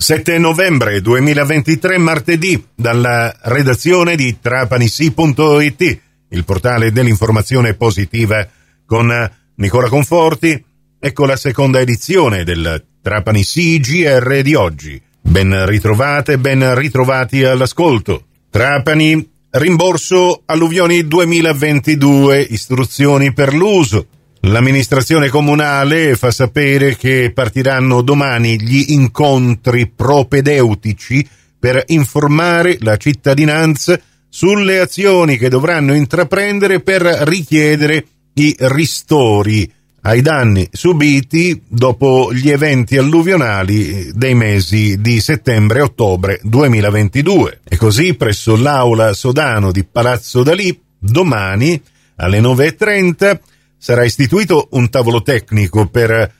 7 novembre 2023, martedì, dalla redazione di trapanisi.it, il portale dell'informazione positiva con Nicola Conforti. Ecco la seconda edizione del Trapani CGR di oggi. Ben ritrovate, ben ritrovati all'ascolto. Trapani, rimborso alluvioni 2022, istruzioni per l'uso. L'amministrazione comunale fa sapere che partiranno domani gli incontri propedeutici per informare la cittadinanza sulle azioni che dovranno intraprendere per richiedere i ristori ai danni subiti dopo gli eventi alluvionali dei mesi di settembre e ottobre 2022. E così presso l'aula Sodano di Palazzo Dalì, domani alle 9.30 sarà istituito un tavolo tecnico per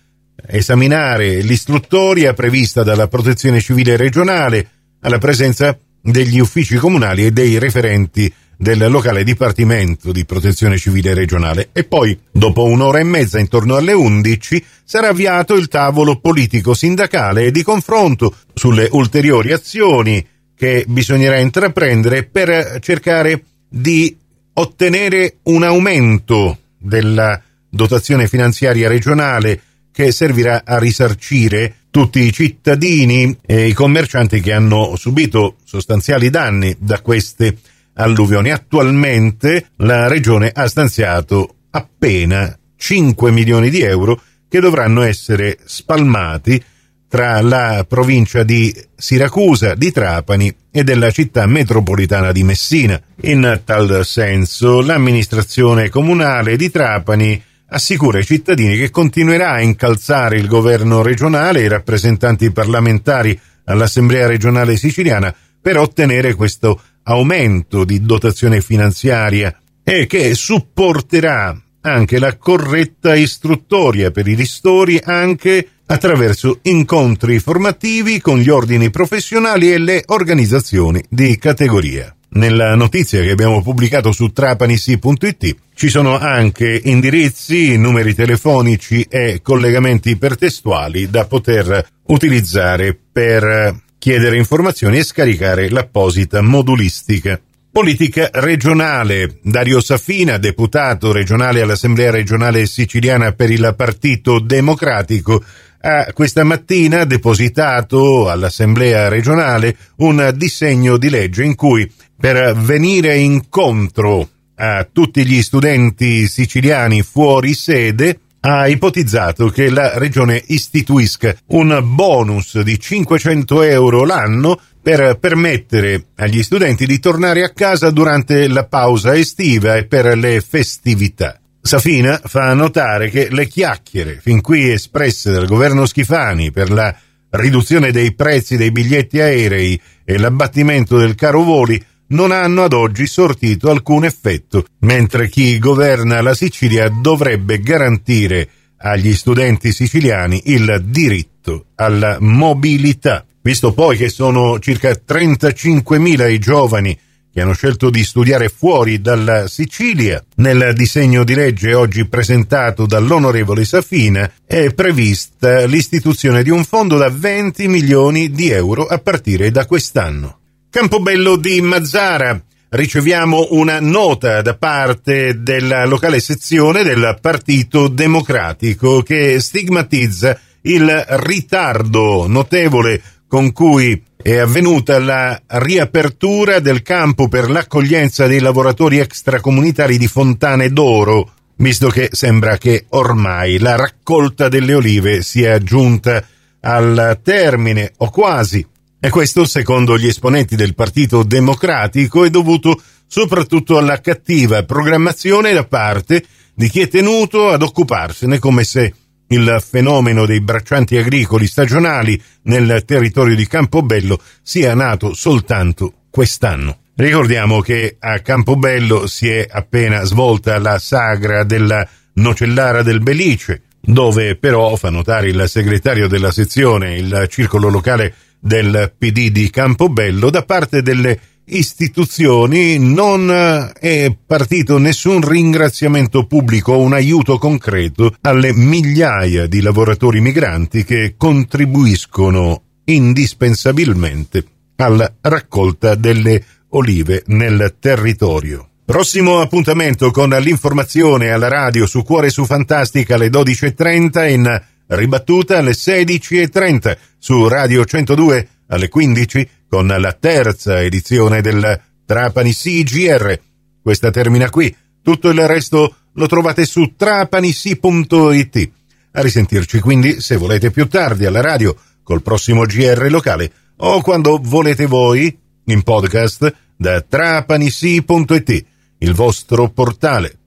esaminare l'istruttoria prevista dalla Protezione Civile regionale alla presenza degli uffici comunali e dei referenti del locale Dipartimento di Protezione Civile regionale. E poi, dopo un'ora e mezza intorno alle 11, sarà avviato il tavolo politico sindacale e di confronto sulle ulteriori azioni che bisognerà intraprendere per cercare di ottenere un aumento della dotazione finanziaria regionale che servirà a risarcire tutti i cittadini e i commercianti che hanno subito sostanziali danni da queste alluvioni. Attualmente la regione ha stanziato appena 5 milioni di euro che dovranno essere spalmati tra la provincia di Siracusa, di Trapani e della città metropolitana di Messina. In tal senso, l'amministrazione comunale di Trapani assicura ai cittadini che continuerà a incalzare il governo regionale e i rappresentanti parlamentari all'Assemblea regionale siciliana per ottenere questo aumento di dotazione finanziaria e che supporterà anche la corretta istruttoria per i ristori anche attraverso incontri formativi con gli ordini professionali e le organizzazioni di categoria. Nella notizia che abbiamo pubblicato su trapanisi.it ci sono anche indirizzi, numeri telefonici e collegamenti ipertestuali da poter utilizzare per chiedere informazioni e scaricare l'apposita modulistica. Politica regionale. Dario Safina, deputato regionale all'Assemblea regionale siciliana per il Partito Democratico, ha questa mattina depositato all'Assemblea regionale un disegno di legge in cui per venire incontro a tutti gli studenti siciliani fuori sede ha ipotizzato che la regione istituisca un bonus di 500 euro l'anno per permettere agli studenti di tornare a casa durante la pausa estiva e per le festività. Safina fa notare che le chiacchiere fin qui espresse dal governo Schifani per la riduzione dei prezzi dei biglietti aerei e l'abbattimento del caro voli non hanno ad oggi sortito alcun effetto, mentre chi governa la Sicilia dovrebbe garantire agli studenti siciliani il diritto alla mobilità. Visto poi che sono circa 35.000 i giovani che hanno scelto di studiare fuori dalla Sicilia. Nel disegno di legge oggi presentato dall'onorevole Safina è prevista l'istituzione di un fondo da 20 milioni di euro a partire da quest'anno. Campobello di Mazzara. Riceviamo una nota da parte della locale sezione del Partito Democratico che stigmatizza il ritardo notevole con cui è avvenuta la riapertura del campo per l'accoglienza dei lavoratori extracomunitari di Fontane d'Oro, visto che sembra che ormai la raccolta delle olive sia giunta al termine o quasi. E questo, secondo gli esponenti del Partito Democratico, è dovuto soprattutto alla cattiva programmazione da parte di chi è tenuto ad occuparsene come se il fenomeno dei braccianti agricoli stagionali nel territorio di Campobello sia nato soltanto quest'anno. Ricordiamo che a Campobello si è appena svolta la sagra della Nocellara del Belice, dove però, fa notare il segretario della sezione, il circolo locale del PD di Campobello, da parte delle istituzioni non eh, è partito nessun ringraziamento pubblico o un aiuto concreto alle migliaia di lavoratori migranti che contribuiscono indispensabilmente alla raccolta delle olive nel territorio. Prossimo appuntamento con l'informazione alla radio su Cuore su Fantastica alle 12.30 in ribattuta alle 16.30 su Radio 102 alle 15 con la terza edizione del Trapani CGR. Questa termina qui. Tutto il resto lo trovate su trapanisi.it. A risentirci quindi se volete più tardi alla radio col prossimo GR locale o quando volete voi in podcast da trapanisi.it, il vostro portale